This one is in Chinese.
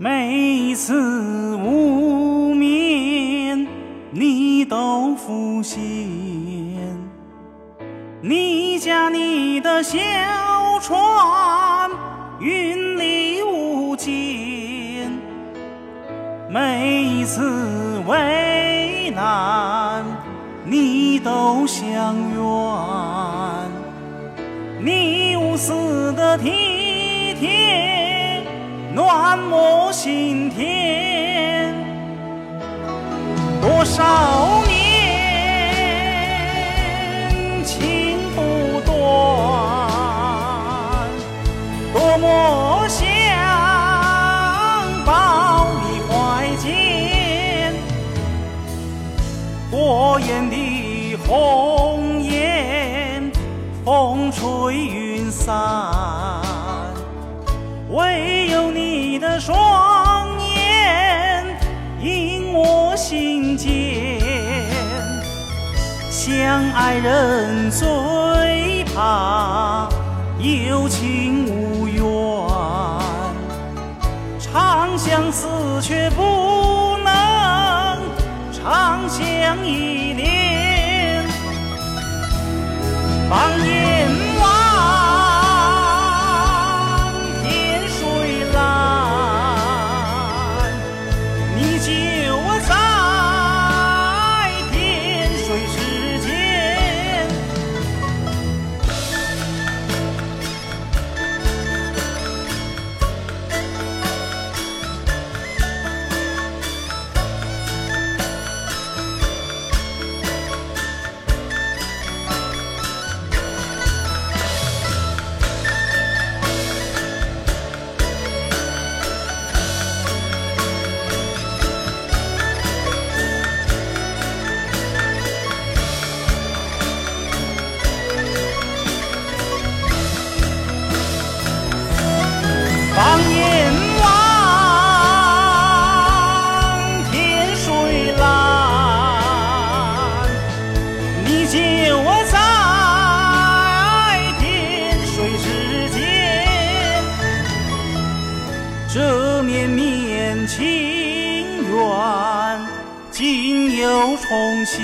每一次无眠，你都浮现。你家你的小船，云里雾间。每一次为难，你都相愿。你无私的体贴，暖我心田。多少年情不断，多么想抱你怀间。过眼的红颜，风吹云散，唯有你的双眼映我心间。相爱人最怕有情无缘，长相思却不能长相依恋。你就在天水之间。这绵绵情缘，今又重现。